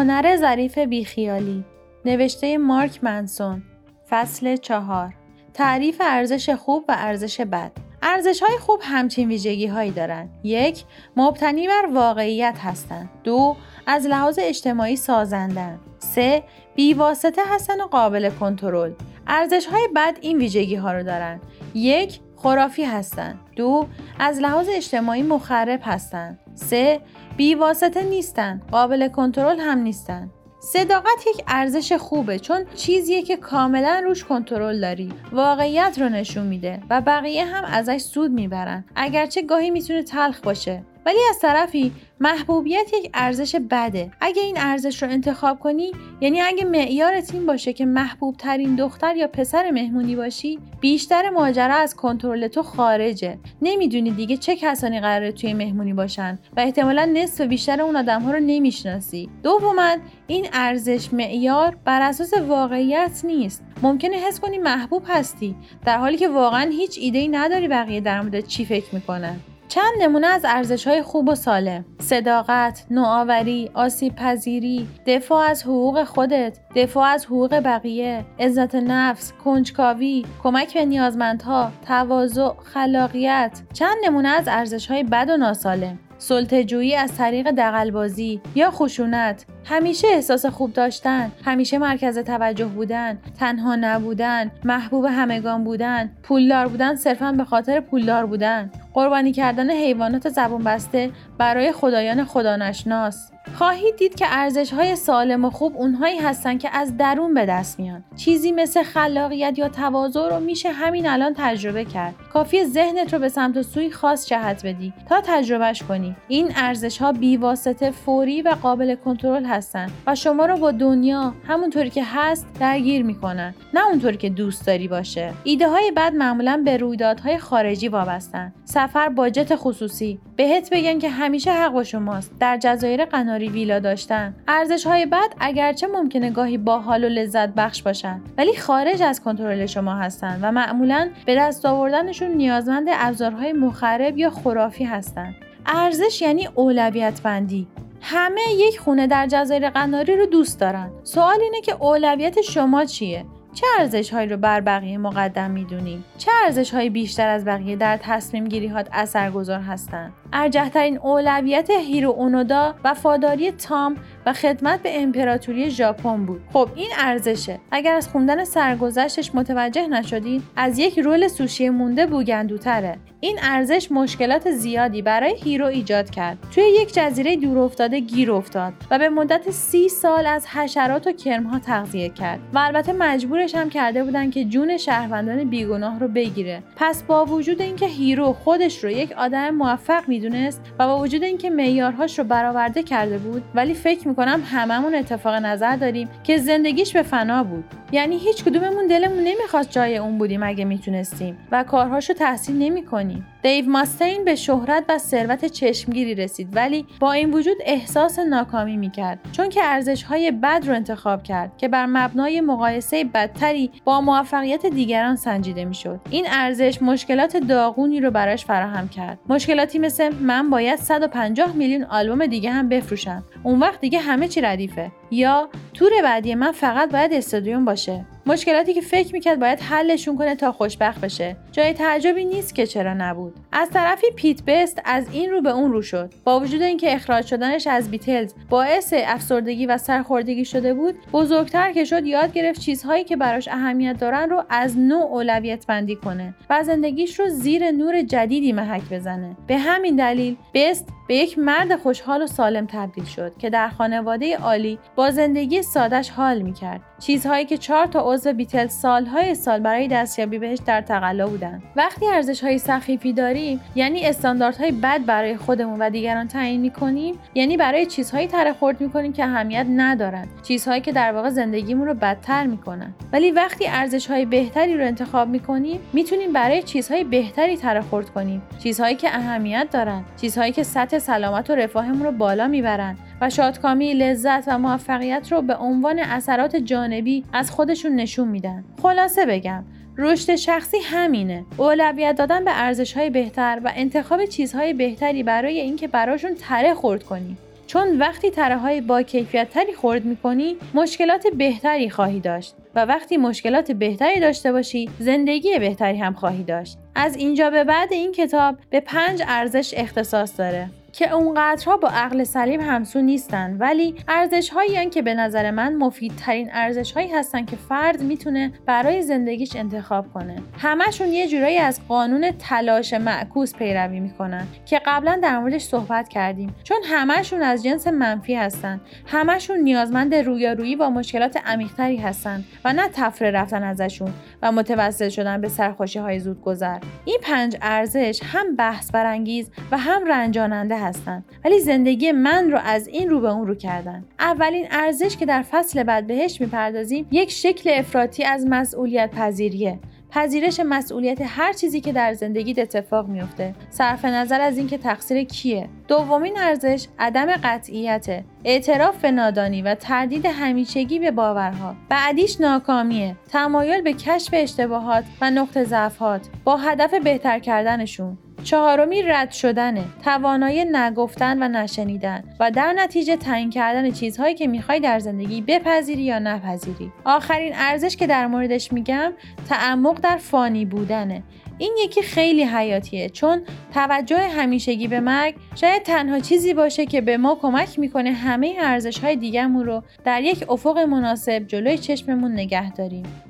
هنر ظریف بیخیالی نوشته مارک منسون فصل چهار تعریف ارزش خوب و ارزش بد ارزش های خوب همچین ویژگی هایی دارند. یک، مبتنی بر واقعیت هستند. دو، از لحاظ اجتماعی سازندن. سه، بیواسطه هستند و قابل کنترل. ارزش های بد این ویژگی ها رو دارند. یک، خرافی هستند. دو، از لحاظ اجتماعی مخرب هستند. سه، بیواسطه نیستند. قابل کنترل هم نیستند. صداقت یک ارزش خوبه چون چیزیه که کاملا روش کنترل داری واقعیت رو نشون میده و بقیه هم ازش سود می‌برن اگرچه گاهی می‌تونه تلخ باشه ولی از طرفی محبوبیت یک ارزش بده. اگه این ارزش رو انتخاب کنی یعنی اگه معیارت این باشه که محبوب ترین دختر یا پسر مهمونی باشی بیشتر ماجرا از کنترل تو خارجه. نمی‌دونی دیگه چه کسانی قراره توی مهمونی باشن و احتمالا نصف بیشتر اون آدم ها رو نمی‌شناسی. دوما این ارزش معیار بر اساس واقعیت نیست. ممکنه حس کنی محبوب هستی در حالی که واقعا هیچ ایده ای نداری بقیه در مورد چی فکر می‌کنن. چند نمونه از ارزش های خوب و سالم. صداقت، نوآوری، آسیب پذیری، دفاع از حقوق خودت، دفاع از حقوق بقیه، عزت نفس، کنجکاوی، کمک به نیازمندها، تواضع، خلاقیت. چند نمونه از ارزش های بد و ناسالم. سلطه‌جویی از طریق دقلبازی یا خشونت. همیشه احساس خوب داشتن همیشه مرکز توجه بودن تنها نبودن محبوب همگان بودن پولدار بودن صرفا به خاطر پولدار بودن. قربانی کردن حیوانات زبون بسته برای خدایان خدانشناس. خواهید دید که ارزش های سالم و خوب اونهایی هستن که از درون به دست میان. چیزی مثل خلاقیت یا تواضع رو میشه همین الان تجربه کرد. کافی ذهنت رو به سمت و سوی خاص جهت بدی. تا تجربهش کنی. این ارزش ها بیواسطه فوری و قابل کنترل هستن و شما رو با دنیا همونطوری که هست درگیر می‌کنن. نه اونطوری که دوست داری باشه. ایده های بد معمولا به رویدادهای خارجی وابستن. سفر با جت خصوصی. بهت بگن که همیشه حق شماست. در جزایر قناری ویلا داشتن. ارزش های بد اگرچه ممکنه گاهی باحال و لذت بخش باشن. ولی خارج از کنترل شما هستن و معمولا به دست آوردنشون نیازمند ابزارهای مخرب یا خرافی هستند ارزش یعنی اولویت بندی همه یک خونه در جزایر قناری رو دوست دارن سوال اینه که اولویت شما چیه چه ارزش هایی رو بر بقیه مقدم می‌دونی؟ چه ارزش هایی بیشتر از بقیه در تصمیم گیری هات اثرگذار هستند؟ ارجحترین اولویت هیرو اونودا وفاداری تام و خدمت به امپراتوری ژاپن بود. خب این ارزشه. اگر از خوندن سرگذشتش متوجه نشدین، از یک رول سوشی مونده بوگندوتره. این ارزش مشکلات زیادی برای هیرو ایجاد کرد. توی یک جزیره دور افتاده گیر افتاد و به مدت سی سال از حشرات و کرمها تغذیه کرد و البته مجبورش هم کرده بودن که جون شهروندان بیگناه رو بگیره. پس با وجود اینکه هیرو خودش رو یک آدم موفق می‌دونست و با وجود اینکه معیارهاش رو برآورده کرده بود ولی فکر می‌کنم هممون اتفاق نظر داریم که زندگیش به فنا بود یعنی هیچ کدوممون دلمون نمی‌خواست جای اون بودیم اگه می‌تونستیم و کارهاشو تحصیل نمی‌کنیم دیو ماستین به شهرت و ثروت چشمگیری رسید ولی با این وجود احساس ناکامی می‌کرد چون که ارزش های بد رو انتخاب کرد که بر مبنای مقایسه بدتری با موفقیت دیگران سنجیده می‌شد. این ارزش مشکلات داغونی رو براش فراهم کرد. مشکلاتی مثل من باید 150 میلیون آلبوم دیگه هم بفروشم. اون وقت دیگه همه چی ردیفه. یا تور بعدی من فقط باید استادیوم باشه. مشکلاتی که فکر می‌کرد باید حلشون کنه تا خوشبخت بشه. جای تعجبی نیست که چرا نبود. از طرفی پیت بست از این رو به اون رو شد. با وجود اینکه اخراج شدنش از بیتلز باعث افسردگی و سرخوردگی شده بود بزرگتر که شد یاد گرفت چیزهایی که براش اهمیت دارن رو از نو اولویت بندی کنه و زندگیش رو زیر نور جدیدی محک بزنه. به همین دلیل بست به یک مرد خوشحال و سالم تبدیل شد که در خانواده عالی با زندگی سادش حال می‌کرد. چیزهایی که چهار تا عضو بیتل سالهای سال برای دستیابی بهش در تقلا بودن وقتی ارزش های سخیفی داریم یعنی استانداردهای بد برای خودمون و دیگران تعیین می‌کنیم یعنی برای چیزهایی تره خورد می‌کنیم که اهمیت ندارن. چیزهایی که در واقع زندگیمون رو بدتر می‌کنن. ولی وقتی ارزش های بهتری رو انتخاب می‌کنیم می‌تونیم برای چیزهای بهتری تره خورد کنیم. چیزهایی که اهمیت دارن. چیزهایی که سطح سلامت و رفاهمون رو بالا می‌برن و شادکامی لذت و موفقیت رو به عنوان اثرات جانبی از خودشون نشون میدن. خلاصه بگم رشد شخصی همینه. اولویت دادن به ارزش های بهتر و انتخاب چیزهای بهتری برای اینکه براشون تره خورد کنی. چون وقتی تره های با کیفیت تری خورد می‌کنی مشکلات بهتری خواهی داشت و وقتی مشکلات بهتری داشته باشی زندگی بهتری هم خواهی داشت. از اینجا به بعد این کتاب به پنج ارزش اختصاص داره. که اونقدرها با عقل سلیم همسو نیستن ولی ارزش هایی که به نظر من مفیدترین ارزش هایی هستن که فرد می‌تونه برای زندگیش انتخاب کنه. همشون یه جورایی از قانون تلاش معکوس پیروی می‌کنن که قبلا در موردش صحبت کردیم. چون همشون از جنس منفی هستن. همشون نیازمند رویارویی با مشکلات عمیقتری هستن و نه تفره رفتن ازشون و متوسل شدن به سرخوشی های زود گذر این پنج ارزش هم بحث برانگیز و هم رنجاننده هستن. ولی زندگی من رو از این رو به اون رو کردن. اولین ارزش که در فصل بعد بهش می‌پردازیم یک شکل افراطی از مسئولیت پذیریه. پذیرش مسئولیت هر چیزی که در زندگی اتفاق میفته صرف نظر از اینکه تقصیر کیه. دومین ارزش عدم قطعیت اعتراف به نادانی و تردید همیشگی به باورها. بعدیش ناکامیه. تمایل به کشف اشتباهات و نقط ضعفات با هدف بهتر کردنشون. چهارمی رد شدنه. توانایی نگفتن و نشنیدن و در نتیجه تعیین کردن چیزهایی که می‌خوای در زندگی بپذیری یا نپذیری. آخرین ارزش که در موردش میگم تعمق در فانی بودنه. این یکی خیلی حیاتیه چون توجه همیشگی به مرگ شاید تنها چیزی باشه که به ما کمک می‌کنه همه ارزش های دیگهمون رو در یک افق مناسب جلوی چشممون نگه داریم.